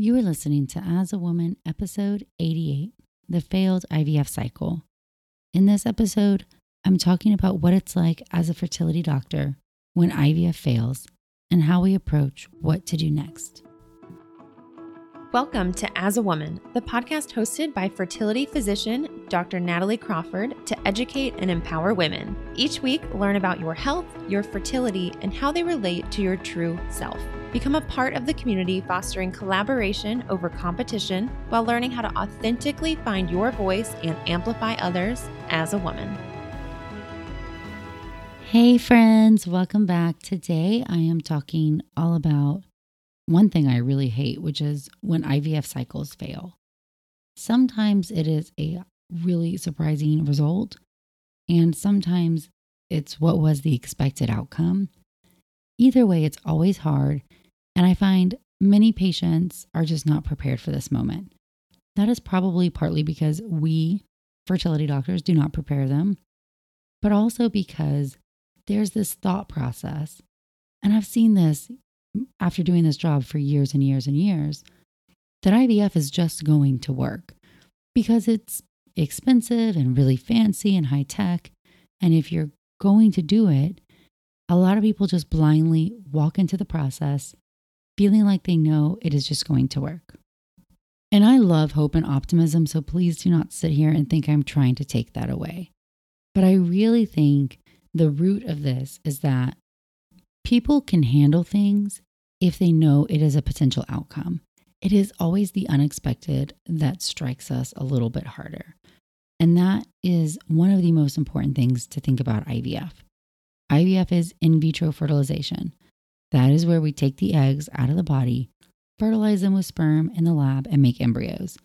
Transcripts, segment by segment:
You are listening to As a Woman, episode 88, The Failed IVF Cycle. In this episode, I'm talking about what it's like as a fertility doctor when IVF fails and how we approach what to do next. Welcome to As a Woman, the podcast hosted by fertility physician Dr. Natalie Crawford to educate and empower women. Each week, learn about your health, your fertility, and how they relate to your true self. Become a part of the community fostering collaboration over competition while learning how to authentically find your voice and amplify others as a woman. Hey, friends, welcome back. Today, I am talking all about one thing I really hate, which is when IVF cycles fail. Sometimes it is a really surprising result, and sometimes it's what was the expected outcome. Either way, it's always hard, and I find many patients are just not prepared for this moment. That is probably partly because we, fertility doctors, do not prepare them, but also because there's this thought process. And I've seen this after doing this job for years and years and years that IVF is just going to work because it's expensive and really fancy and high tech. And if you're going to do it, a lot of people just blindly walk into the process feeling like they know it is just going to work. And I love hope and optimism, so please do not sit here and think I'm trying to take that away. But I really think the root of this is that people can handle things if they know it is a potential outcome. It is always the unexpected that strikes us a little bit harder. And that is one of the most important things to think about IVF. IVF is in vitro fertilization. That is where we take the eggs out of the body, fertilize them with sperm in the lab, and make embryos.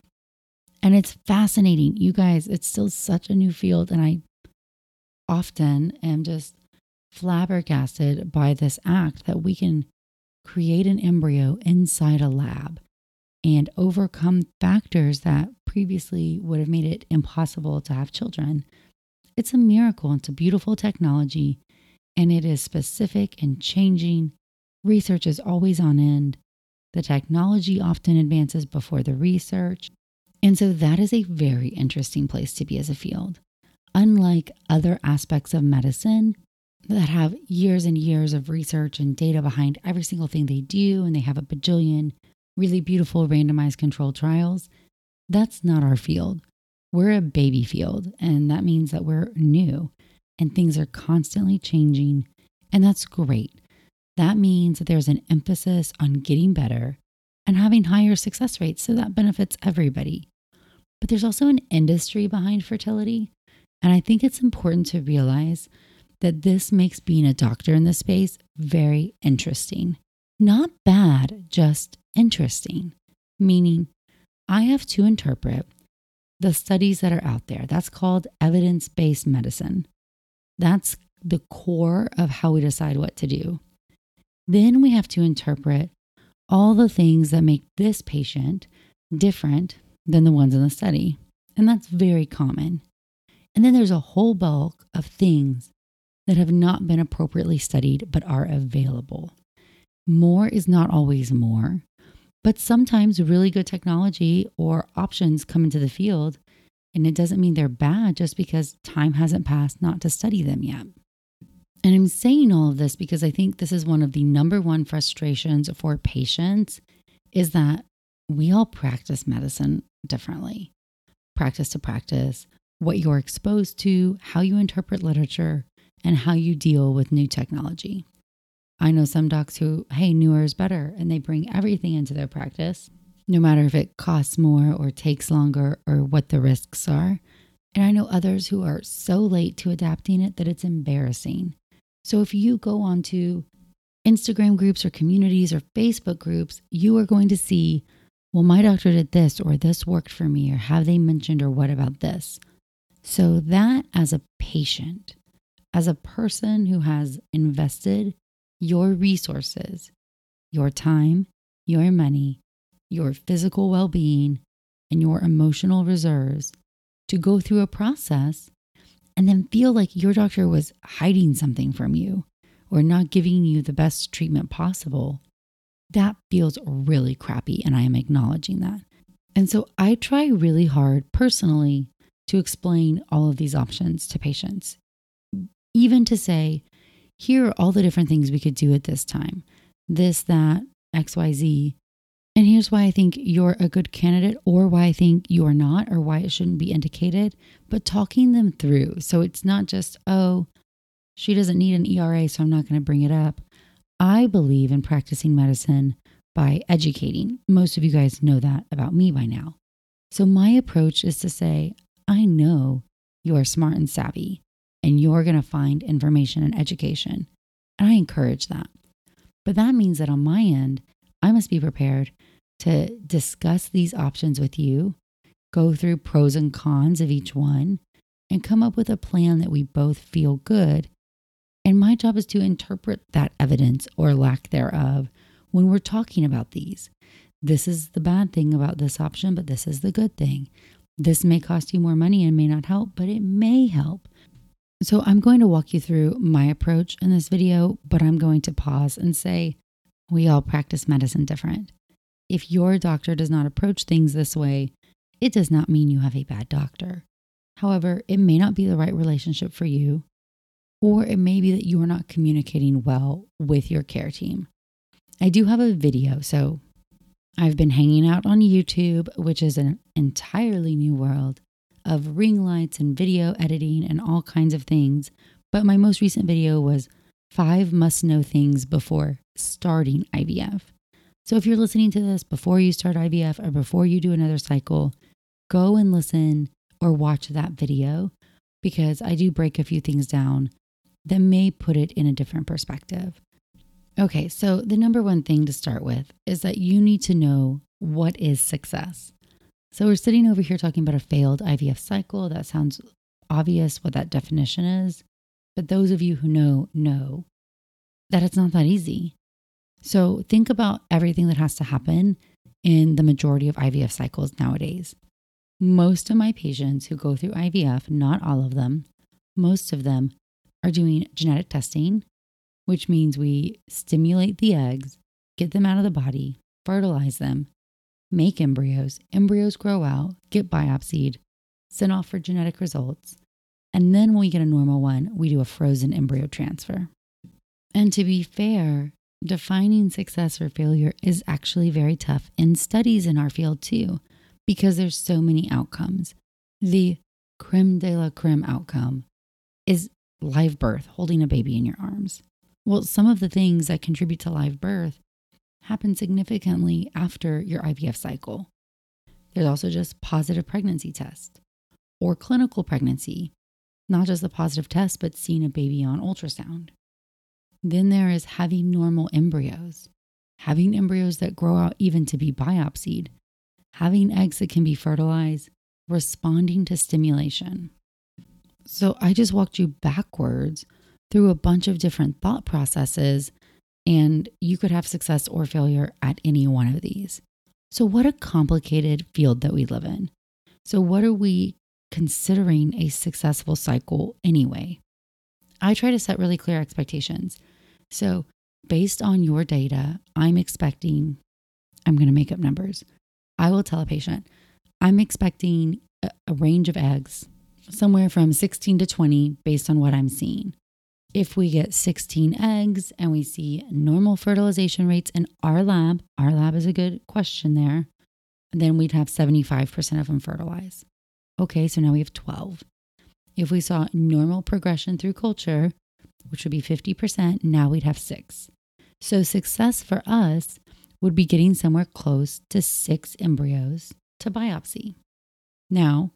And it's fascinating. You guys, it's still such a new field. And I often am just flabbergasted by this act that we can create an embryo inside a lab and overcome factors that previously would have made it impossible to have children. It's a miracle. It's a beautiful technology and it is specific and changing. Research is always on end. The technology often advances before the research. And so that is a very interesting place to be as a field. Unlike other aspects of medicine, that have years and years of research and data behind every single thing they do, and they have a bajillion really beautiful randomized controlled trials. That's not our field. We're a baby field, and that means that we're new and things are constantly changing, and that's great. That means that there's an emphasis on getting better and having higher success rates, so that benefits everybody. But there's also an industry behind fertility, and I think it's important to realize that this makes being a doctor in this space very interesting. Not bad, just interesting. Meaning, I have to interpret the studies that are out there. That's called evidence based medicine. That's the core of how we decide what to do. Then we have to interpret all the things that make this patient different than the ones in the study. And that's very common. And then there's a whole bulk of things that have not been appropriately studied but are available. More is not always more, but sometimes really good technology or options come into the field, and it doesn't mean they're bad just because time hasn't passed not to study them yet. And I'm saying all of this because I think this is one of the number one frustrations for patients is that we all practice medicine differently. Practice to practice, what you're exposed to, how you interpret literature, and how you deal with new technology. I know some docs who, hey, newer is better, and they bring everything into their practice, no matter if it costs more or takes longer or what the risks are. And I know others who are so late to adapting it that it's embarrassing. So if you go onto Instagram groups or communities or Facebook groups, you are going to see, well, my doctor did this or this worked for me or have they mentioned or what about this? So, that as a patient, as a person who has invested your resources, your time, your money, your physical well being, and your emotional reserves to go through a process and then feel like your doctor was hiding something from you or not giving you the best treatment possible, that feels really crappy. And I am acknowledging that. And so I try really hard personally to explain all of these options to patients, even to say, here are all the different things we could do at this time this, that, XYZ. And here's why I think you're a good candidate, or why I think you are not, or why it shouldn't be indicated, but talking them through. So it's not just, oh, she doesn't need an ERA, so I'm not going to bring it up. I believe in practicing medicine by educating. Most of you guys know that about me by now. So my approach is to say, I know you are smart and savvy, and you're going to find information and education. And I encourage that. But that means that on my end, I must be prepared to discuss these options with you, go through pros and cons of each one, and come up with a plan that we both feel good. And my job is to interpret that evidence or lack thereof when we're talking about these. This is the bad thing about this option, but this is the good thing. This may cost you more money and may not help, but it may help. So I'm going to walk you through my approach in this video, but I'm going to pause and say we all practice medicine different. If your doctor does not approach things this way, it does not mean you have a bad doctor. However, it may not be the right relationship for you, or it may be that you are not communicating well with your care team. I do have a video, so I've been hanging out on YouTube, which is an entirely new world of ring lights and video editing and all kinds of things. But my most recent video was five must know things before starting IVF. So if you're listening to this before you start IVF or before you do another cycle, go and listen or watch that video because I do break a few things down that may put it in a different perspective. Okay, so the number one thing to start with is that you need to know what is success. So we're sitting over here talking about a failed IVF cycle. That sounds obvious what that definition is. But those of you who know, know that it's not that easy. So think about everything that has to happen in the majority of IVF cycles nowadays. Most of my patients who go through IVF, not all of them, most of them are doing genetic testing, which means we stimulate the eggs, get them out of the body, fertilize them, make embryos, embryos grow out, get biopsied, sent off for genetic results. And then when we get a normal one, we do a frozen embryo transfer. And to be fair, defining success or failure is actually very tough in studies in our field too, because there's so many outcomes. The creme de la creme outcome is live birth, holding a baby in your arms. Well, some of the things that contribute to live birth happen significantly after your IVF cycle. There's also just positive pregnancy test or clinical pregnancy, not just the positive test, but seeing a baby on ultrasound. Then there is having normal embryos, having embryos that grow out even to be biopsied, having eggs that can be fertilized, responding to stimulation. So I just walked you backwards through a bunch of different thought processes, and you could have success or failure at any one of these. So, what a complicated field that we live in. So, what are we considering a successful cycle anyway? I try to set really clear expectations. So, based on your data, I'm expecting, I'm going to make up numbers. I will tell a patient, I'm expecting a, a range of eggs, somewhere from 16 to 20, based on what I'm seeing. If we get 16 eggs and we see normal fertilization rates in our lab, our lab is a good question there, then we'd have 75% of them fertilize. Okay, so now we have 12. If we saw normal progression through culture, which would be 50%, now we'd have six. So success for us would be getting somewhere close to six embryos to biopsy. Now,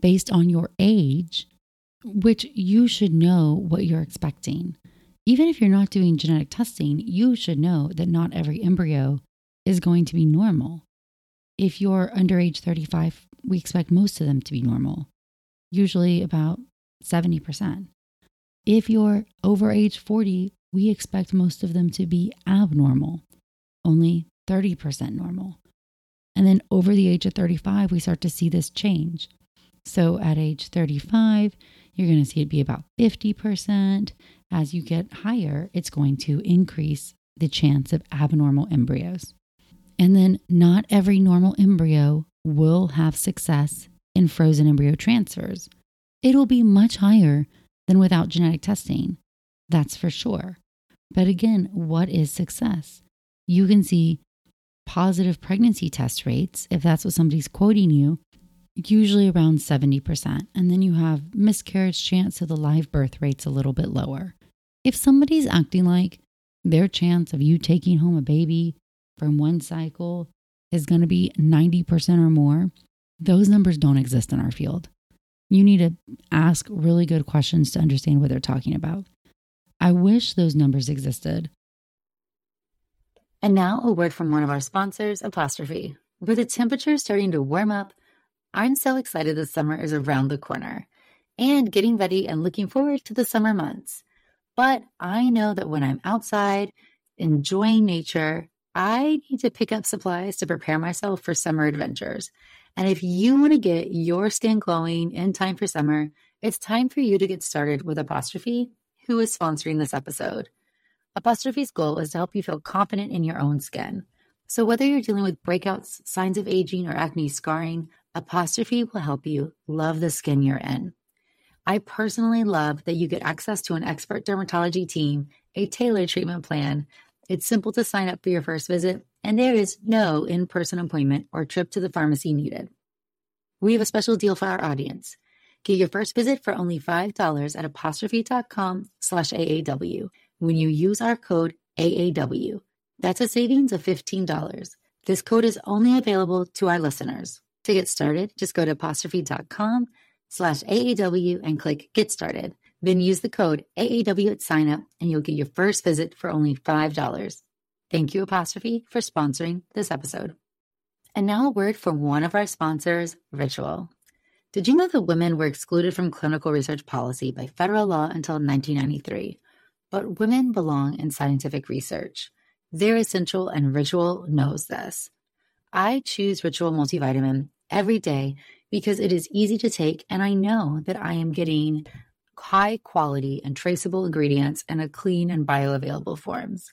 based on your age, which you should know what you're expecting. even if you're not doing genetic testing, you should know that not every embryo is going to be normal. If you're under age 35, we expect most of them to be normal, usually about 70%. If you're over age 40, we expect most of them to be abnormal, only 30% normal. And then over the age of 35, we start to see this change. So at age 35, you're going to see it be about 50%. As you get higher, it's going to increase the chance of abnormal embryos. And then not every normal embryo will have success in frozen embryo transfers. It'll be much higher than without genetic testing. That's for sure. But again, what is success? You can see positive pregnancy test rates, if that's what somebody's quoting you, usually around 70%. And then you have miscarriage chance, so the live birth rate's a little bit lower. If somebody's acting like their chance of you taking home a baby from one cycle is going to be 90% or more, those numbers don't exist in our field. You need to ask really good questions to understand what they're talking about. I wish those numbers existed. And now a word from one of our sponsors, Apostrophe. With the temperature starting to warm up, I'm so excited the summer is around the corner and getting ready and looking forward to the summer months. But I know that when I'm outside enjoying nature, I need to pick up supplies to prepare myself for summer adventures. And if you want to get your skin glowing in time for summer, it's time for you to get started with Apostrophe, who is sponsoring this episode. Apostrophe's goal is to help you feel confident in your own skin. So whether you're dealing with breakouts, signs of aging, or acne scarring, Apostrophe will help you love the skin you're in. I personally love that you get access to an expert dermatology team, a tailored treatment plan. It's simple to sign up for your first visit, and there is no in person appointment or trip to the pharmacy needed. We have a special deal for our audience. Get your first visit for only $5 at apostrophe.com slash AAW when you use our code AAW. That's a savings of $15. This code is only available to our listeners. To get started, just go to apostrophe.com slash AAW and click Get Started. Then use the code AAW at sign up and you'll get your first visit for only $5. Thank you, Apostrophe, for sponsoring this episode. And now a word from one of our sponsors, Ritual. Did you know that women were excluded from clinical research policy by federal law until 1993? But women belong in scientific research. They're essential, and Ritual knows this. I choose Ritual multivitamin every day because it is easy to take, and I know that I am getting high quality and traceable ingredients in a clean and bioavailable forms.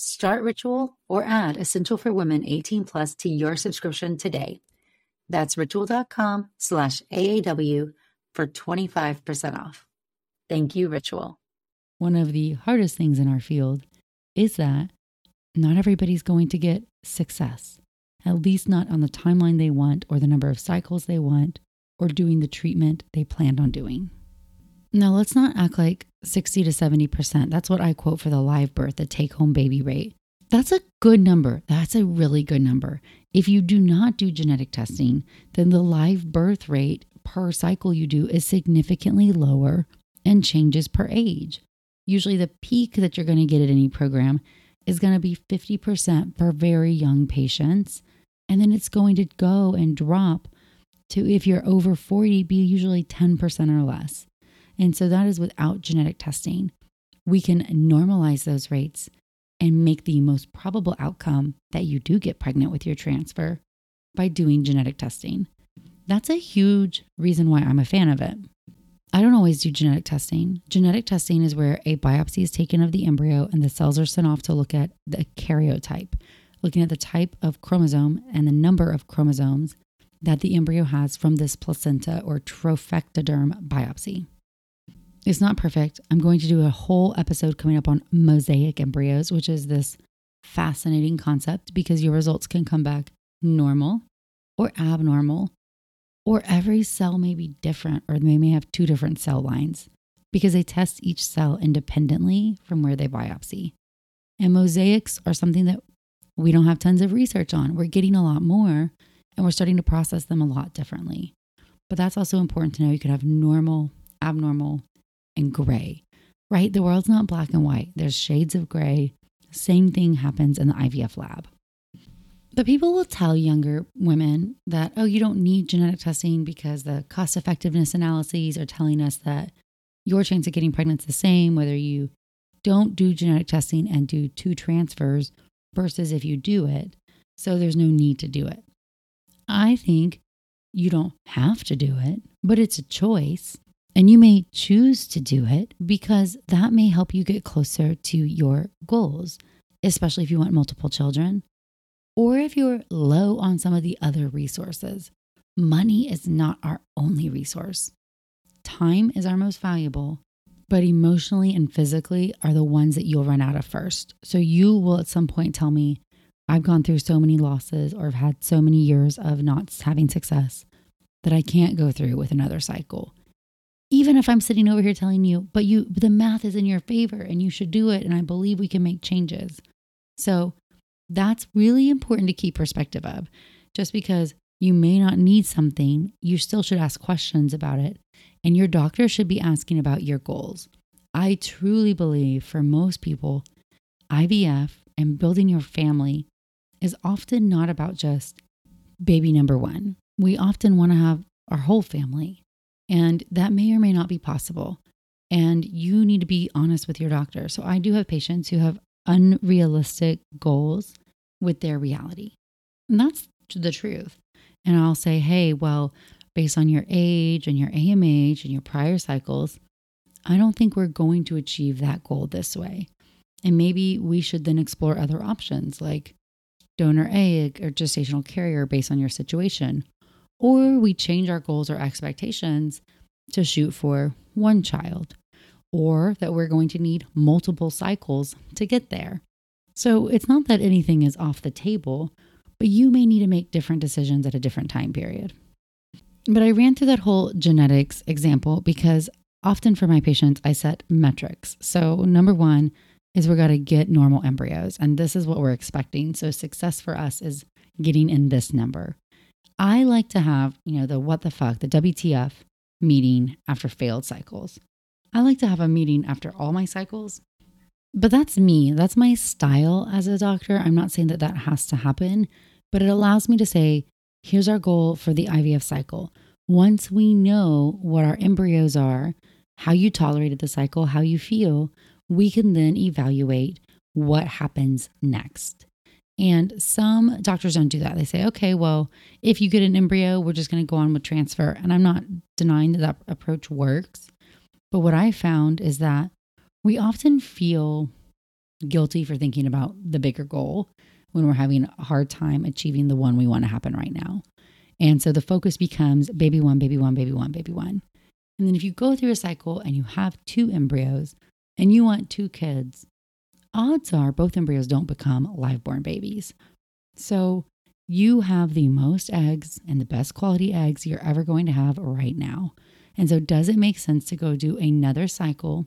Start Ritual or add Essential for Women 18 Plus to your subscription today. That's ritual.com slash AAW for 25% off. Thank you, Ritual. One of the hardest things in our field is that not everybody's going to get success at least not on the timeline they want or the number of cycles they want or doing the treatment they planned on doing. Now, let's not act like 60 to 70%. That's what I quote for the live birth, the take home baby rate. That's a good number. That's a really good number. If you do not do genetic testing, then the live birth rate per cycle you do is significantly lower and changes per age. Usually, the peak that you're going to get at any program is going to be 50% for very young patients and then it's going to go and drop to, if you're over 40, be usually 10% or less. And so that is without genetic testing. We can normalize those rates and make the most probable outcome that you do get pregnant with your transfer by doing genetic testing. That's a huge reason why I'm a fan of it. I don't always do genetic testing. Genetic testing is where a biopsy is taken of the embryo and the cells are sent off to look at the karyotype, looking at the type of chromosome and the number of chromosomes that the embryo has from this placenta or trophectoderm biopsy. It's not perfect. I'm going to do a whole episode coming up on mosaic embryos, which is this fascinating concept because your results can come back normal or abnormal, or every cell may be different, or they may have two different cell lines because they test each cell independently from where they biopsy. And mosaics are something that we don't have tons of research on. We're getting a lot more and we're starting to process them a lot differently. But that's also important to know. You could have normal, abnormal, and gray, right? The world's not black and white, there's shades of gray. Same thing happens in the IVF lab. But people will tell younger women that, oh, you don't need genetic testing because the cost effectiveness analyses are telling us that your chance of getting pregnant is the same, whether you don't do genetic testing and do two transfers versus if you do it. So there's no need to do it. I think you don't have to do it, but it's a choice. And you may choose to do it because that may help you get closer to your goals, especially if you want multiple children or if you're low on some of the other resources. Money is not our only resource. Time is our most valuable, but emotionally and physically are the ones that you'll run out of first. So you will at some point tell me, I've gone through so many losses or I've had so many years of not having success that I can't go through with another cycle. Even if I'm sitting over here telling you, but you the math is in your favor and you should do it and I believe we can make changes. So that's really important to keep perspective of. Just because you may not need something, you still should ask questions about it and your doctor should be asking about your goals. I truly believe for most people, IVF and building your family is often not about just baby number one. We often want to have our whole family, and that may or may not be possible. And you need to be honest with your doctor. So I do have patients who have unrealistic goals with their reality. And that's the truth. And I'll say, hey, well, based on your age and your AMH and your prior cycles, I don't think we're going to achieve that goal this way. And maybe we should then explore other options like donor egg or gestational carrier based on your situation. Or we change our goals or expectations to shoot for one child, or that we're going to need multiple cycles to get there. So it's not that anything is off the table, but you may need to make different decisions at a different time period. But I ran through that whole genetics example because often for my patients, I set metrics. So, number one is we got to get normal embryos, and this is what we're expecting. So, success for us is getting in this number. I like to have, you know, the what the fuck, the WTF meeting after failed cycles. I like to have a meeting after all my cycles, but that's me. That's my style as a doctor. I'm not saying that that has to happen, but it allows me to say, Here's our goal for the IVF cycle. Once we know what our embryos are, how you tolerated the cycle, how you feel, we can then evaluate what happens next. And some doctors don't do that. They say, okay, well, if you get an embryo, we're just going to go on with transfer. And I'm not denying that that approach works. But what I found is that we often feel guilty for thinking about the bigger goal when we're having a hard time achieving the one we want to happen right now. And so the focus becomes baby one, baby one, baby one, baby one. And then if you go through a cycle and you have two embryos and you want two kids, odds are both embryos don't become live born babies. So you have the most eggs and the best quality eggs you're ever going to have right now. And so, does it make sense to go do another cycle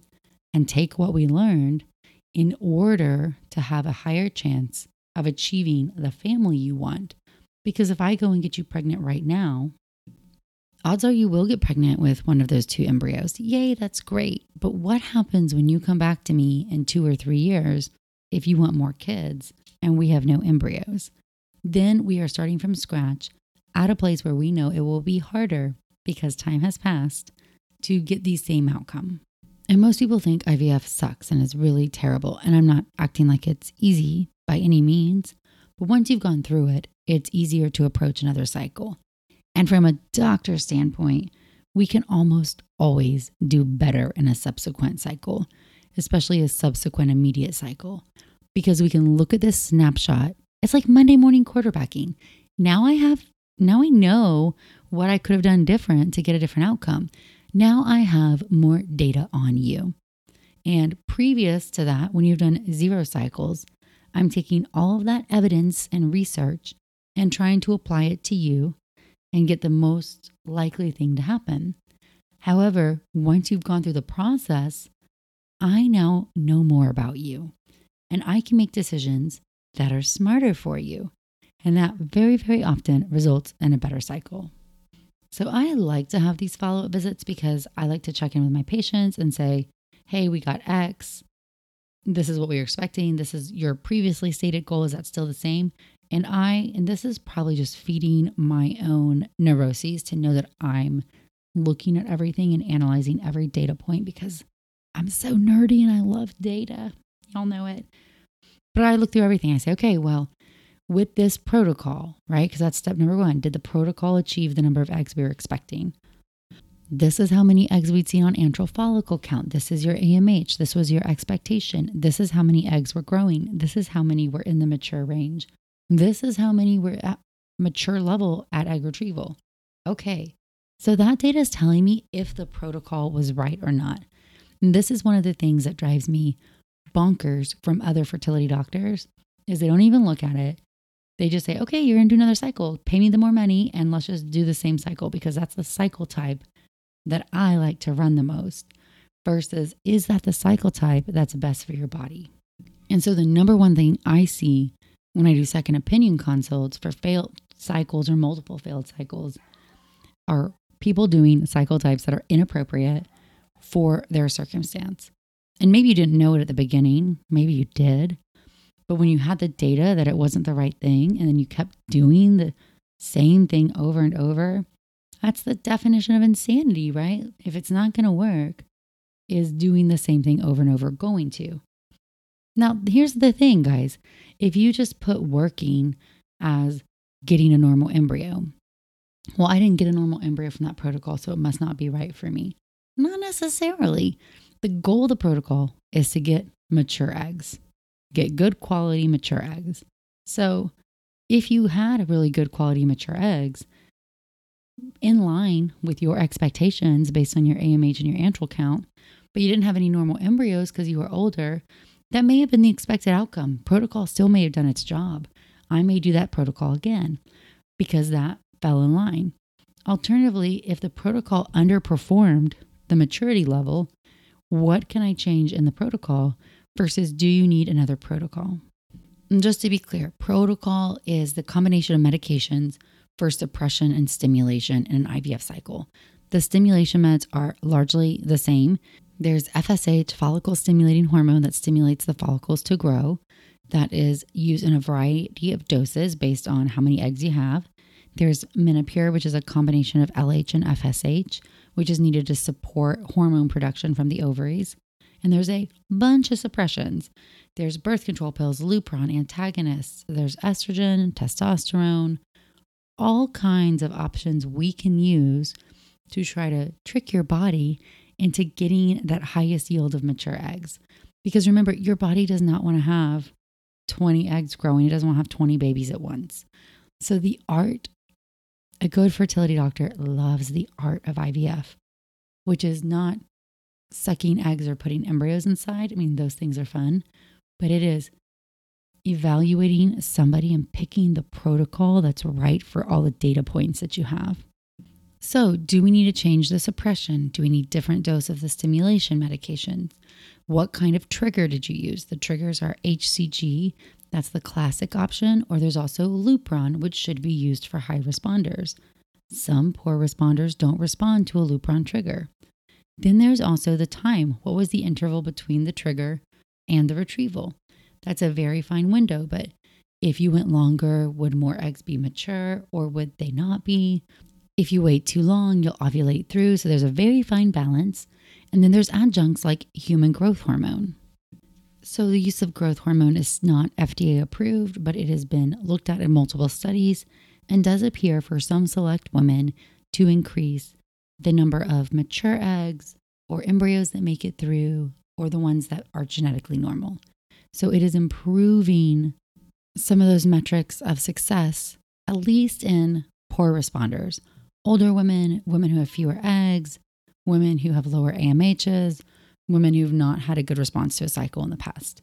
and take what we learned in order to have a higher chance of achieving the family you want. Because if I go and get you pregnant right now, odds are you will get pregnant with one of those two embryos. Yay, that's great. But what happens when you come back to me in two or three years if you want more kids and we have no embryos? Then we are starting from scratch at a place where we know it will be harder because time has passed to get the same outcome. And most people think IVF sucks and is really terrible. And I'm not acting like it's easy by any means, but once you've gone through it, it's easier to approach another cycle. And from a doctor standpoint, we can almost always do better in a subsequent cycle, especially a subsequent immediate cycle, because we can look at this snapshot. It's like Monday morning quarterbacking. Now I have, now I know what I could have done different to get a different outcome. Now I have more data on you. And previous to that, when you've done zero cycles, I'm taking all of that evidence and research and trying to apply it to you and get the most likely thing to happen. However, once you've gone through the process, I now know more about you and I can make decisions that are smarter for you. And that very, very often results in a better cycle. So I like to have these follow up visits because I like to check in with my patients and say, hey, we got X. This is what we are expecting. This is your previously stated goal. Is that still the same? And I, and this is probably just feeding my own neuroses to know that I'm looking at everything and analyzing every data point because I'm so nerdy and I love data. Y'all know it. But I look through everything. I say, okay, well, with this protocol, right? Because that's step number one. Did the protocol achieve the number of eggs we were expecting? This is how many eggs we'd see on antral follicle count. This is your AMH. This was your expectation. This is how many eggs were growing. This is how many were in the mature range. This is how many were at mature level at egg retrieval. Okay, so that data is telling me if the protocol was right or not. And this is one of the things that drives me bonkers from other fertility doctors is they don't even look at it. They just say, okay, you're to do another cycle. Pay me the more money and let's just do the same cycle because that's the cycle type that I like to run the most versus is that the cycle type that's best for your body? And so the number one thing I see when I do second opinion consults for failed cycles or multiple failed cycles are people doing cycle types that are inappropriate for their circumstance. And maybe you didn't know it at the beginning, maybe you did. But when you had the data that it wasn't the right thing and then you kept doing the same thing over and over, that's the definition of insanity, right? If it's not going to work, is doing the same thing over and over going to. Now, here's the thing, guys. If you just put working as getting a normal embryo, well, I didn't get a normal embryo from that protocol, so it must not be right for me. Not necessarily. The goal of the protocol is to get mature eggs, get good quality mature eggs. So, if you had really good quality mature eggs in line with your expectations based on your AMH and your antral count, but you didn't have any normal embryos because you were older, that may have been the expected outcome. Protocol still may have done its job. I may do that protocol again because that fell in line. Alternatively, if the protocol underperformed the maturity level, what can I change in the protocol versus do you need another protocol? And just to be clear, protocol is the combination of medications for suppression and stimulation in an IVF cycle. The stimulation meds are largely the same. There's FSH, follicle stimulating hormone, that stimulates the follicles to grow. That is used in a variety of doses based on how many eggs you have. There's Menopur, which is a combination of LH and FSH, which is needed to support hormone production from the ovaries. And there's a bunch of suppressions. There's birth control pills, Lupron, antagonists, there's estrogen, testosterone, all kinds of options we can use to try to trick your body into getting that highest yield of mature eggs. Because remember, your body does not want to have 20 eggs growing, it doesn't want to have 20 babies at once. So, the art a good fertility doctor loves the art of IVF, which is not sucking eggs or putting embryos inside. I mean, those things are fun, but it is evaluating somebody and picking the protocol that's right for all the data points that you have. So, do we need to change the suppression? Do we need different dose of the stimulation medications? What kind of trigger did you use? The triggers are HCG, that's the classic option, or there's also Lupron, which should be used for high responders. Some poor responders don't respond to a Lupron trigger. Then there's also the time. What was the interval between the trigger and the retrieval? That's a very fine window, but if you went longer, would more eggs be mature or would they not be? If you wait too long, you'll ovulate through. So there's a very fine balance. And then there's adjuncts like human growth hormone. So, the use of growth hormone is not FDA approved, but it has been looked at in multiple studies and does appear for some select women to increase the number of mature eggs or embryos that make it through or the ones that are genetically normal. So, it is improving some of those metrics of success, at least in poor responders, older women, women who have fewer eggs, women who have lower AMHs, women who've not had a good response to a cycle in the past.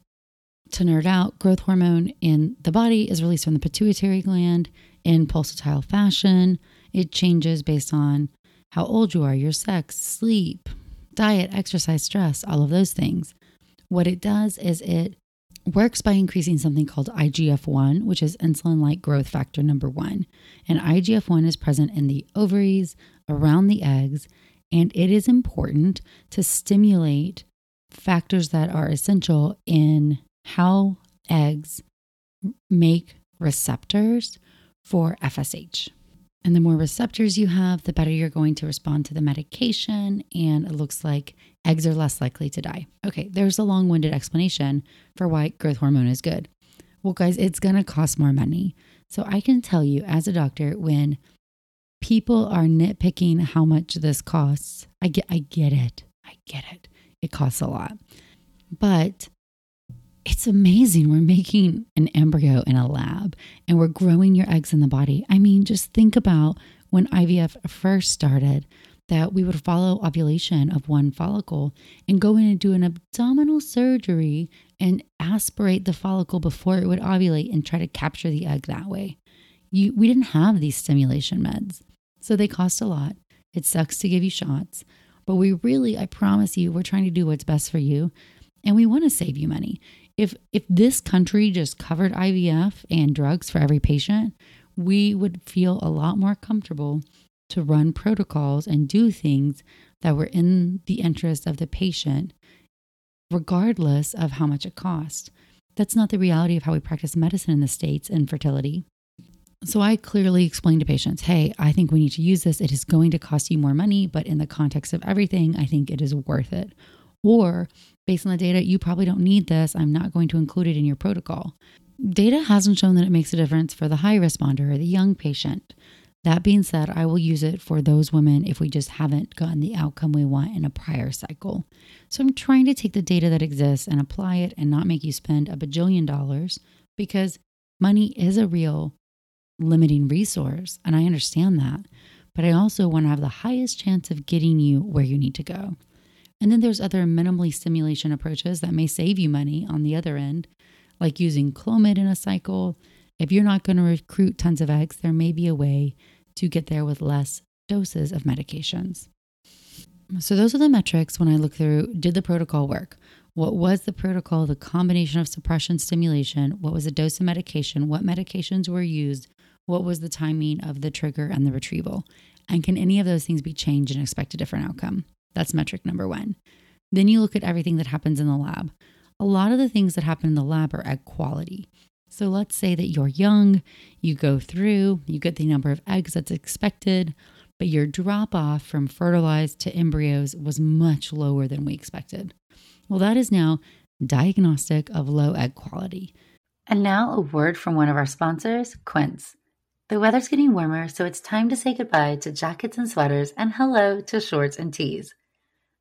To nerd out, growth hormone in the body is released from the pituitary gland in pulsatile fashion. It changes based on how old you are, your sex, sleep, diet, exercise, stress, all of those things. What it does is it works by increasing something called IGF 1, which is insulin like growth factor number one. And IGF 1 is present in the ovaries, around the eggs, and it is important to stimulate factors that are essential in how eggs make receptors for FSH. And the more receptors you have, the better you're going to respond to the medication. And it looks like eggs are less likely to die. Okay, there's a long winded explanation for why growth hormone is good. Well, guys, it's going to cost more money. So I can tell you as a doctor, when people are nitpicking how much this costs, I get, I get it. I get it. It costs a lot. But it's amazing. We're making an embryo in a lab and we're growing your eggs in the body. I mean, just think about when IVF first started that we would follow ovulation of one follicle and go in and do an abdominal surgery and aspirate the follicle before it would ovulate and try to capture the egg that way. You, we didn't have these stimulation meds, so they cost a lot. It sucks to give you shots, but we really, I promise you, we're trying to do what's best for you and we want to save you money if if this country just covered IVF and drugs for every patient, we would feel a lot more comfortable to run protocols and do things that were in the interest of the patient regardless of how much it cost. That's not the reality of how we practice medicine in the states and fertility. So I clearly explain to patients, "Hey, I think we need to use this. It is going to cost you more money, but in the context of everything, I think it is worth it." Or based on the data, you probably don't need this. I'm not going to include it in your protocol. Data hasn't shown that it makes a difference for the high responder or the young patient. That being said, I will use it for those women if we just haven't gotten the outcome we want in a prior cycle. So I'm trying to take the data that exists and apply it and not make you spend a bajillion dollars because money is a real limiting resource. And I understand that. But I also want to have the highest chance of getting you where you need to go. And then there's other minimally stimulation approaches that may save you money on the other end, like using Clomid in a cycle. If you're not going to recruit tons of eggs, there may be a way to get there with less doses of medications. So, those are the metrics when I look through did the protocol work? What was the protocol, the combination of suppression stimulation? What was the dose of medication? What medications were used? What was the timing of the trigger and the retrieval? And can any of those things be changed and expect a different outcome? That's metric number one. Then you look at everything that happens in the lab. A lot of the things that happen in the lab are egg quality. So let's say that you're young, you go through, you get the number of eggs that's expected, but your drop off from fertilized to embryos was much lower than we expected. Well, that is now diagnostic of low egg quality. And now a word from one of our sponsors, Quince. The weather's getting warmer, so it's time to say goodbye to jackets and sweaters and hello to shorts and tees.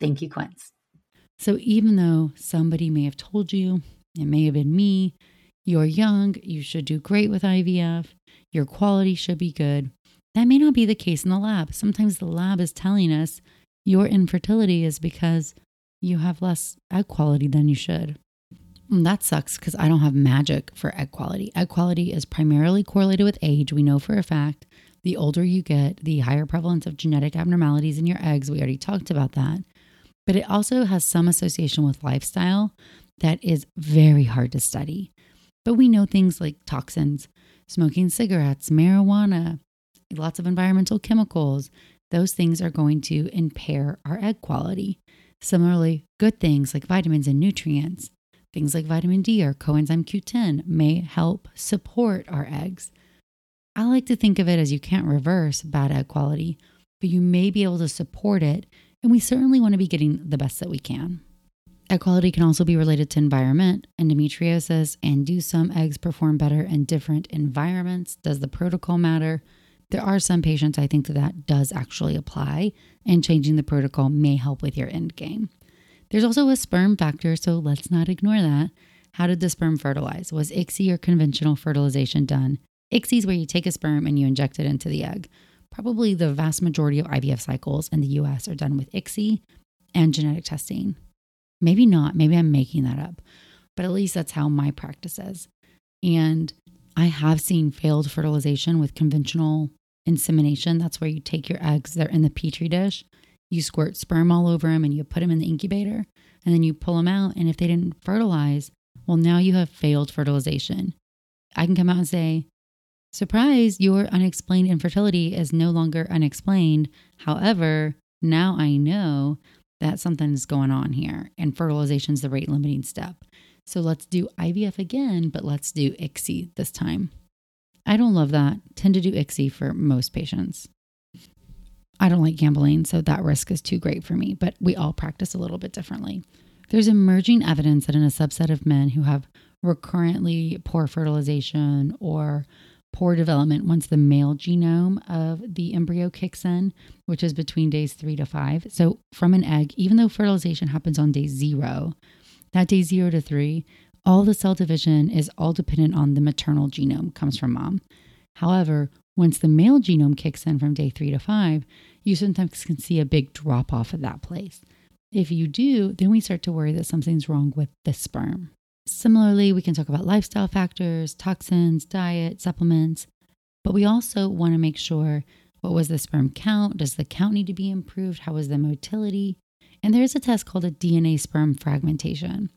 Thank you, Quince. So even though somebody may have told you, it may have been me, you're young, you should do great with IVF, your quality should be good. That may not be the case in the lab. Sometimes the lab is telling us your infertility is because you have less egg quality than you should. And that sucks because I don't have magic for egg quality. Egg quality is primarily correlated with age. We know for a fact the older you get, the higher prevalence of genetic abnormalities in your eggs. We already talked about that. But it also has some association with lifestyle that is very hard to study. But we know things like toxins, smoking cigarettes, marijuana, lots of environmental chemicals, those things are going to impair our egg quality. Similarly, good things like vitamins and nutrients, things like vitamin D or coenzyme Q10 may help support our eggs. I like to think of it as you can't reverse bad egg quality, but you may be able to support it, and we certainly want to be getting the best that we can. Egg quality can also be related to environment, endometriosis, and do some eggs perform better in different environments? Does the protocol matter? There are some patients I think that that does actually apply, and changing the protocol may help with your end game. There's also a sperm factor, so let's not ignore that. How did the sperm fertilize? Was ICSI or conventional fertilization done? ICSI is where you take a sperm and you inject it into the egg. Probably the vast majority of IVF cycles in the US are done with ICSI and genetic testing. Maybe not, maybe I'm making that up, but at least that's how my practice is. And I have seen failed fertilization with conventional insemination. That's where you take your eggs, they're in the petri dish, you squirt sperm all over them and you put them in the incubator, and then you pull them out. And if they didn't fertilize, well, now you have failed fertilization. I can come out and say, Surprise, your unexplained infertility is no longer unexplained. However, now I know that something's going on here, and fertilization is the rate limiting step. So let's do IVF again, but let's do ICSI this time. I don't love that. Tend to do ICSI for most patients. I don't like gambling, so that risk is too great for me, but we all practice a little bit differently. There's emerging evidence that in a subset of men who have recurrently poor fertilization or poor development once the male genome of the embryo kicks in, which is between days three to five. So, from an egg, even though fertilization happens on day zero, that day zero to three, all the cell division is all dependent on the maternal genome, comes from mom. However, once the male genome kicks in from day three to five, you sometimes can see a big drop off at that place. If you do, then we start to worry that something's wrong with the sperm. Similarly, we can talk about lifestyle factors, toxins, diet, supplements, but we also want to make sure what was the sperm count? Does the count need to be improved? How was the motility? And there's a test called a DNA sperm fragmentation.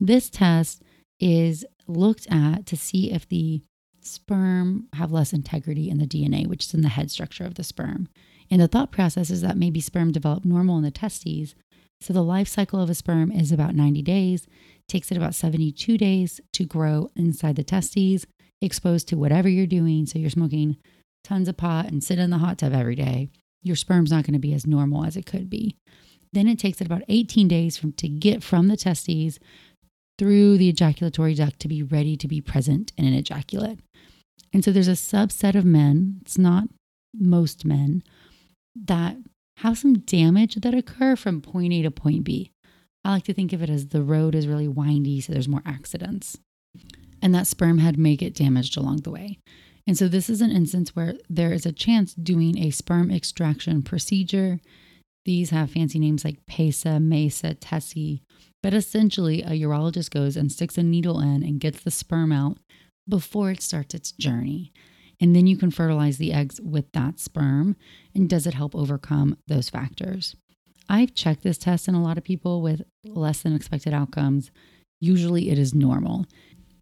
This test is looked at to see if the sperm have less integrity in the DNA, which is in the head structure of the sperm. And the thought process is that maybe sperm develop normal in the testes. So the life cycle of a sperm is about 90 days takes it about 72 days to grow inside the testes, exposed to whatever you're doing. So you're smoking tons of pot and sit in the hot tub every day. Your sperm's not going to be as normal as it could be. Then it takes it about 18 days from to get from the testes through the ejaculatory duct to be ready to be present in an ejaculate. And so there's a subset of men, it's not most men, that have some damage that occur from point A to point B. I like to think of it as the road is really windy, so there's more accidents. And that sperm head may get damaged along the way. And so this is an instance where there is a chance doing a sperm extraction procedure. These have fancy names like PESA, MESA, TESE, but essentially a urologist goes and sticks a needle in and gets the sperm out before it starts its journey. And then you can fertilize the eggs with that sperm. And does it help overcome those factors? I've checked this test in a lot of people with less than expected outcomes. Usually it is normal,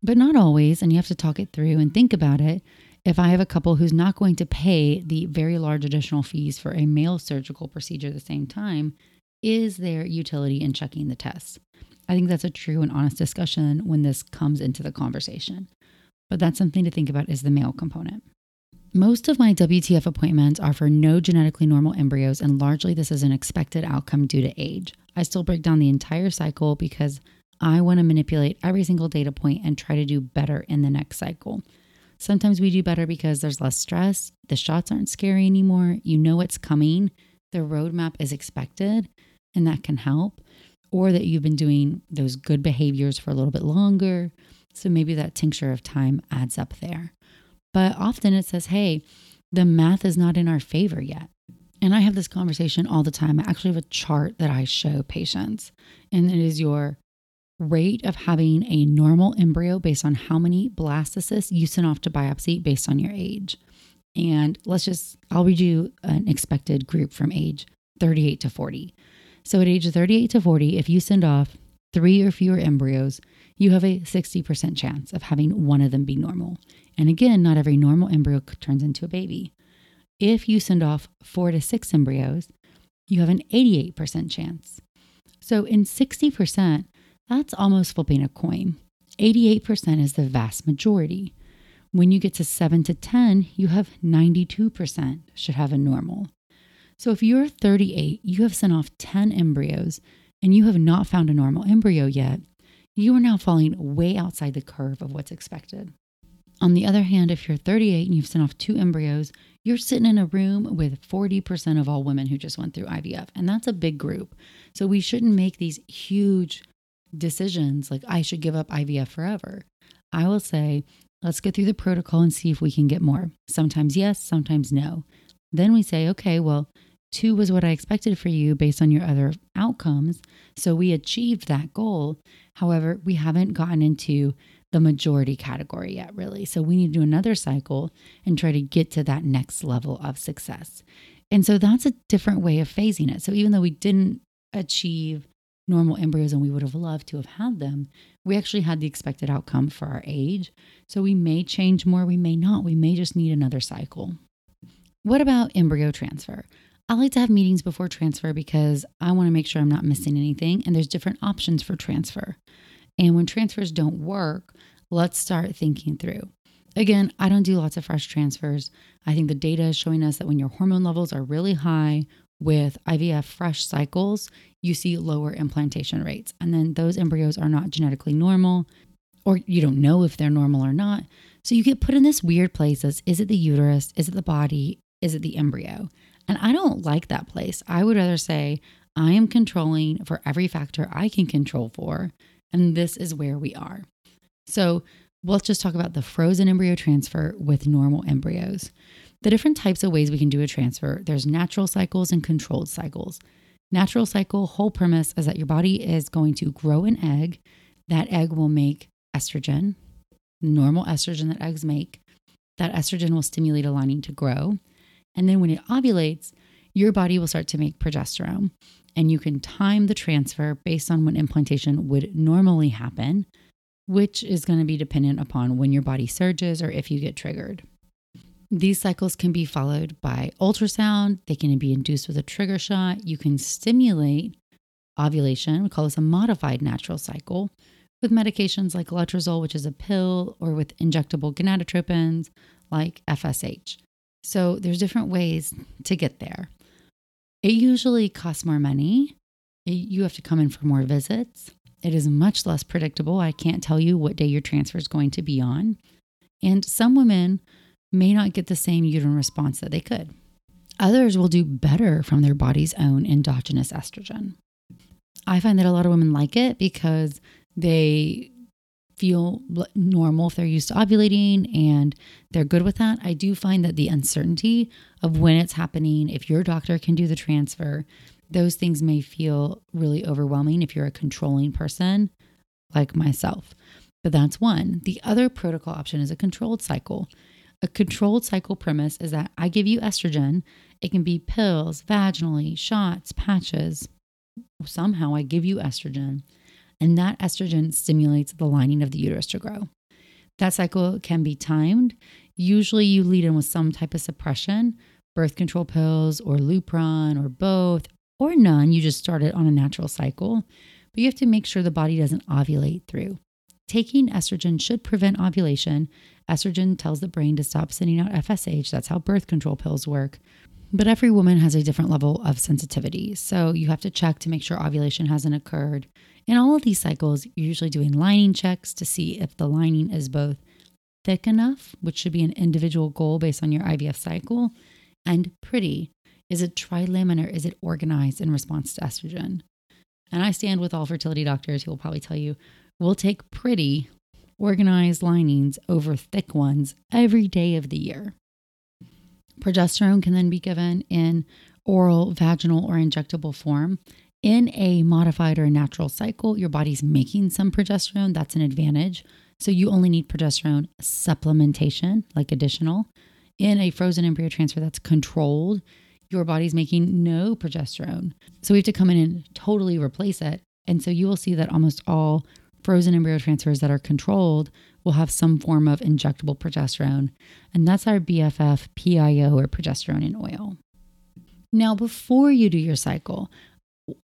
but not always. And you have to talk it through and think about it. If I have a couple who's not going to pay the very large additional fees for a male surgical procedure at the same time, is there utility in checking the test? I think that's a true and honest discussion when this comes into the conversation. But that's something to think about is the male component. Most of my WTF appointments are for no genetically normal embryos, and largely this is an expected outcome due to age. I still break down the entire cycle because I want to manipulate every single data point and try to do better in the next cycle. Sometimes we do better because there's less stress, the shots aren't scary anymore, you know what's coming, the roadmap is expected, and that can help. Or that you've been doing those good behaviors for a little bit longer. So maybe that tincture of time adds up there. But often it says, hey, the math is not in our favor yet. And I have this conversation all the time. I actually have a chart that I show patients, and it is your rate of having a normal embryo based on how many blastocysts you send off to biopsy based on your age. And let's just, I'll read you an expected group from age 38 to 40. So at age 38 to 40, if you send off three or fewer embryos, you have a 60% chance of having one of them be normal. And again, not every normal embryo turns into a baby. If you send off four to six embryos, you have an 88% chance. So in 60%, that's almost flipping a coin. 88% is the vast majority. When you get to 7 to 10, you have 92% should have a normal. So if you're 38, you have sent off 10 embryos and you have not found a normal embryo yet, you are now falling way outside the curve of what's expected. On the other hand, if you're 38 and you've sent off two embryos, you're sitting in a room with 40% of all women who just went through IVF, and that's a big group. So we shouldn't make these huge decisions like I should give up IVF forever. I will say, let's get through the protocol and see if we can get more. Sometimes yes, sometimes no. Then we say, okay, well, two was what I expected for you based on your other outcomes. So we achieved that goal. However, we haven't gotten into the majority category yet, really. So we need to do another cycle and try to get to that next level of success. And so that's a different way of phasing it. So even though we didn't achieve normal embryos and we would have loved to have had them, we actually had the expected outcome for our age. So we may change more, we may not. We may just need another cycle. What about embryo transfer? I like to have meetings before transfer because I want to make sure I'm not missing anything and there's different options for transfer. And when transfers don't work, let's start thinking through. Again, I don't do lots of fresh transfers. I think the data is showing us that when your hormone levels are really high with IVF fresh cycles, you see lower implantation rates. And then those embryos are not genetically normal, or you don't know if they're normal or not. So you get put in this weird place as is it the uterus? Is it the body? Is it the embryo? And I don't like that place. I would rather say, I am controlling for every factor I can control for and this is where we are. So let's just talk about the frozen embryo transfer with normal embryos. The different types of ways we can do a transfer there's natural cycles and controlled cycles. Natural cycle, whole premise is that your body is going to grow an egg. That egg will make estrogen, normal estrogen that eggs make. That estrogen will stimulate a lining to grow. And then when it ovulates, your body will start to make progesterone and you can time the transfer based on when implantation would normally happen, which is going to be dependent upon when your body surges or if you get triggered. These cycles can be followed by ultrasound. They can be induced with a trigger shot. You can stimulate ovulation. We call this a modified natural cycle with medications like letrozole, which is a pill, or with injectable gonadotropins like FSH. So there's different ways to get there. It usually costs more money. You have to come in for more visits. It is much less predictable. I can't tell you what day your transfer is going to be on. And some women may not get the same uterine response that they could. Others will do better from their body's own endogenous estrogen. I find that a lot of women like it because they feel normal if they're used to ovulating and they're good with that. I do find that the uncertainty of when it's happening, if your doctor can do the transfer, those things may feel really overwhelming if you're a controlling person like myself. But that's one. The other protocol option is a controlled cycle. A controlled cycle premise is that I give you estrogen. It can be pills, vaginally, shots, patches. Somehow I give you estrogen and that estrogen stimulates the lining of the uterus to grow. That cycle can be timed. Usually, you lead in with some type of suppression, birth control pills, or Lupron, or both, or none. You just start it on a natural cycle. But you have to make sure the body doesn't ovulate through. Taking estrogen should prevent ovulation. Estrogen tells the brain to stop sending out FSH. That's how birth control pills work. But every woman has a different level of sensitivity. So you have to check to make sure ovulation hasn't occurred. In all of these cycles, you're usually doing lining checks to see if the lining is both thick enough, which should be an individual goal based on your IVF cycle, and pretty. Is it trilaminar? Is it organized in response to estrogen? And I stand with all fertility doctors who will probably tell you we'll take pretty, organized linings over thick ones every day of the year. Progesterone can then be given in oral, vaginal, or injectable form in a modified or a natural cycle, your body's making some progesterone. That's an advantage. So you only need progesterone supplementation, like additional. In a frozen embryo transfer that's controlled, your body's making no progesterone. So we have to come in and totally replace it. And so you will see that almost all frozen embryo transfers that are controlled will have some form of injectable progesterone. And that's our BFF PIO or progesterone in oil. Now, before you do your cycle,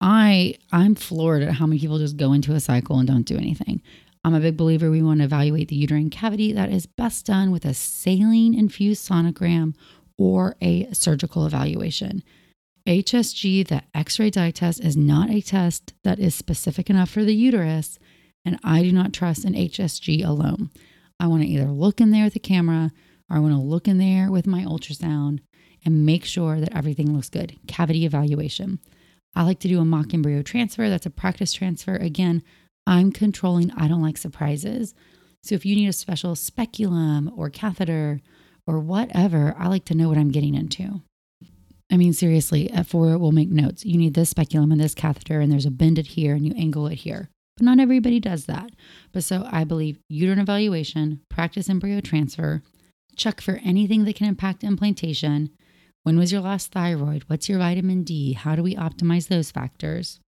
I I'm floored at how many people just go into a cycle and don't do anything. I'm a big believer we want to evaluate the uterine cavity. That is best done with a saline infused sonogram or a surgical evaluation. HSG, the X ray dye test, is not a test that is specific enough for the uterus, and I do not trust an HSG alone. I want to either look in there with the camera or I want to look in there with my ultrasound and make sure that everything looks good. Cavity evaluation. I like to do a mock embryo transfer. That's a practice transfer. Again, I'm controlling, I don't like surprises. So if you need a special speculum or catheter or whatever, I like to know what I'm getting into. I mean, seriously, uh, at four, we'll make notes. You need this speculum and this catheter, and there's a bend it here, and you angle it here. But not everybody does that. But so I believe uterine evaluation, practice embryo transfer, check for anything that can impact implantation. When was your last thyroid? What's your vitamin D? How do we optimize those factors?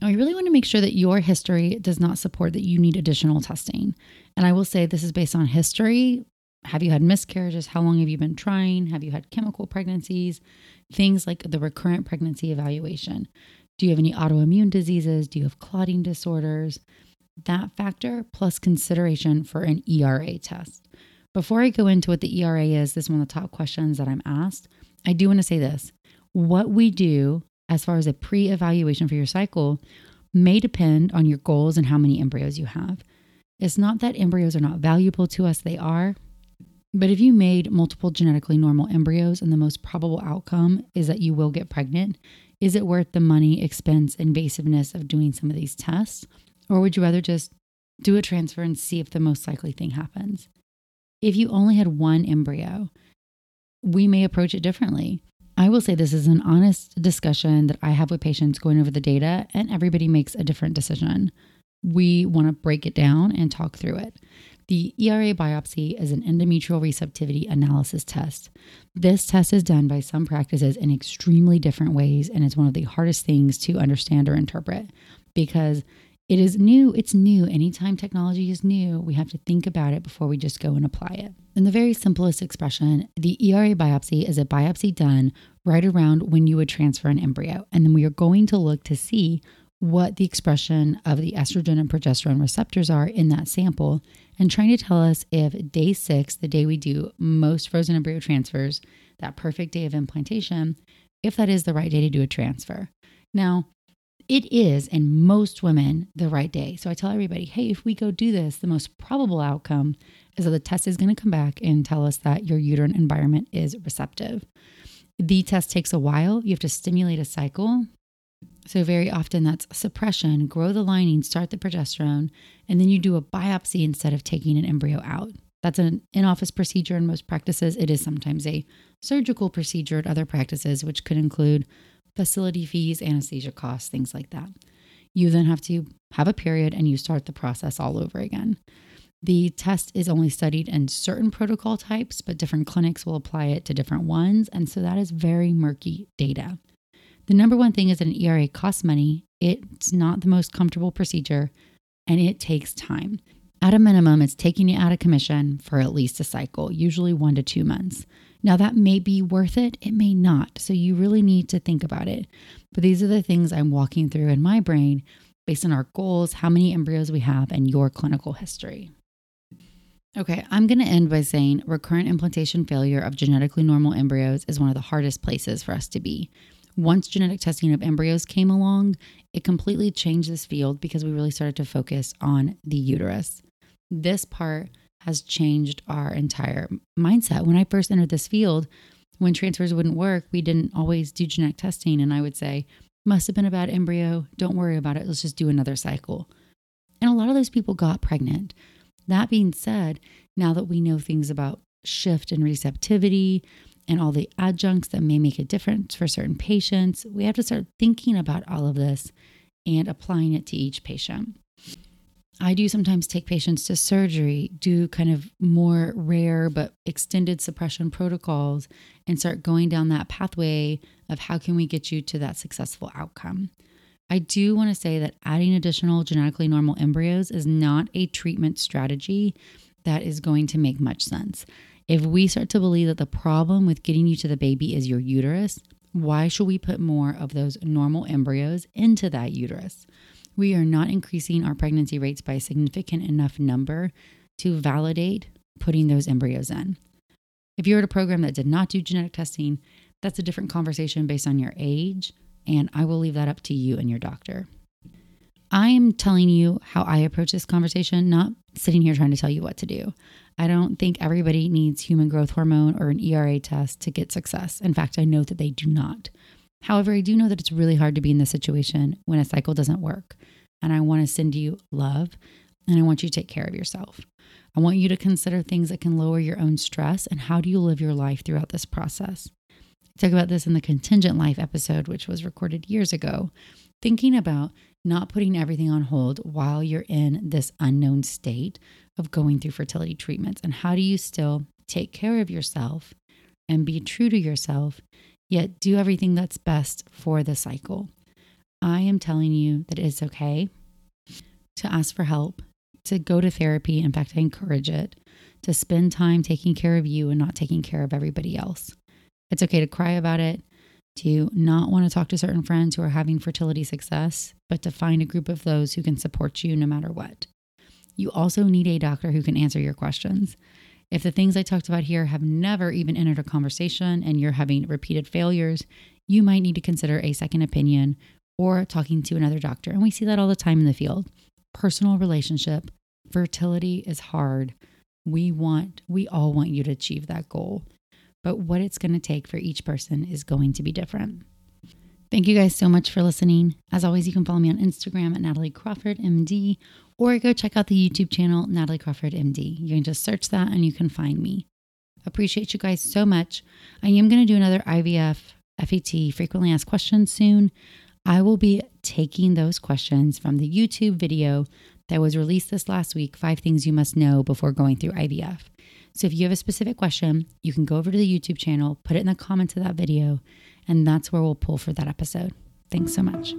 I really want to make sure that your history does not support that you need additional testing. And I will say this is based on history. Have you had miscarriages? How long have you been trying? Have you had chemical pregnancies? Things like the recurrent pregnancy evaluation. Do you have any autoimmune diseases? Do you have clotting disorders? That factor plus consideration for an ERA test. Before I go into what the ERA is, this is one of the top questions that I'm asked. I do want to say this. What we do as far as a pre evaluation for your cycle may depend on your goals and how many embryos you have. It's not that embryos are not valuable to us, they are. But if you made multiple genetically normal embryos and the most probable outcome is that you will get pregnant, is it worth the money, expense, invasiveness of doing some of these tests? Or would you rather just do a transfer and see if the most likely thing happens? If you only had one embryo, we may approach it differently. I will say this is an honest discussion that I have with patients going over the data, and everybody makes a different decision. We want to break it down and talk through it. The ERA biopsy is an endometrial receptivity analysis test. This test is done by some practices in extremely different ways, and it's one of the hardest things to understand or interpret because it is new. It's new. Anytime technology is new, we have to think about it before we just go and apply it. In the very simplest expression, the ERA biopsy is a biopsy done right around when you would transfer an embryo. And then we are going to look to see what the expression of the estrogen and progesterone receptors are in that sample and trying to tell us if day six, the day we do most frozen embryo transfers, that perfect day of implantation, if that is the right day to do a transfer. Now, it is in most women the right day. So I tell everybody, hey, if we go do this, the most probable outcome is that the test is going to come back and tell us that your uterine environment is receptive. The test takes a while. You have to stimulate a cycle. So, very often that's suppression, grow the lining, start the progesterone, and then you do a biopsy instead of taking an embryo out. That's an in office procedure in most practices. It is sometimes a surgical procedure at other practices, which could include facility fees, anesthesia costs, things like that. You then have to have a period and you start the process all over again. The test is only studied in certain protocol types, but different clinics will apply it to different ones. And so that is very murky data. The number one thing is that an ERA costs money, it's not the most comfortable procedure, and it takes time. At a minimum, it's taking you out of commission for at least a cycle, usually one to two months. Now, that may be worth it, it may not. So, you really need to think about it. But these are the things I'm walking through in my brain based on our goals, how many embryos we have, and your clinical history. Okay, I'm going to end by saying recurrent implantation failure of genetically normal embryos is one of the hardest places for us to be. Once genetic testing of embryos came along, it completely changed this field because we really started to focus on the uterus. This part has changed our entire mindset. When I first entered this field, when transfers wouldn't work, we didn't always do genetic testing. And I would say, must have been a bad embryo. Don't worry about it. Let's just do another cycle. And a lot of those people got pregnant. That being said, now that we know things about shift and receptivity and all the adjuncts that may make a difference for certain patients, we have to start thinking about all of this and applying it to each patient. I do sometimes take patients to surgery, do kind of more rare but extended suppression protocols, and start going down that pathway of how can we get you to that successful outcome. I do want to say that adding additional genetically normal embryos is not a treatment strategy that is going to make much sense. If we start to believe that the problem with getting you to the baby is your uterus, why should we put more of those normal embryos into that uterus? We are not increasing our pregnancy rates by a significant enough number to validate putting those embryos in. If you're at a program that did not do genetic testing, that's a different conversation based on your age, and I will leave that up to you and your doctor. I am telling you how I approach this conversation, not sitting here trying to tell you what to do. I don't think everybody needs human growth hormone or an ERA test to get success. In fact, I know that they do not. However, I do know that it's really hard to be in this situation when a cycle doesn't work. And I want to send you love and I want you to take care of yourself. I want you to consider things that can lower your own stress and how do you live your life throughout this process. I talk about this in the contingent life episode, which was recorded years ago, thinking about not putting everything on hold while you're in this unknown state of going through fertility treatments. And how do you still take care of yourself and be true to yourself, yet do everything that's best for the cycle? I am telling you that it's okay to ask for help, to go to therapy. In fact, I encourage it to spend time taking care of you and not taking care of everybody else. It's okay to cry about it, to not want to talk to certain friends who are having fertility success, but to find a group of those who can support you no matter what. You also need a doctor who can answer your questions. If the things I talked about here have never even entered a conversation and you're having repeated failures, you might need to consider a second opinion or talking to another doctor. And we see that all the time in the field. Personal relationship, fertility is hard. We want, we all want you to achieve that goal. But what it's going to take for each person is going to be different. Thank you guys so much for listening. As always, you can follow me on Instagram at Natalie Crawford MD or go check out the YouTube channel, Natalie Crawford MD. You can just search that and you can find me. Appreciate you guys so much. I am going to do another IVF FET frequently asked questions soon. I will be taking those questions from the YouTube video that was released this last week Five Things You Must Know Before Going Through IVF. So if you have a specific question, you can go over to the YouTube channel, put it in the comments of that video, and that's where we'll pull for that episode. Thanks so much.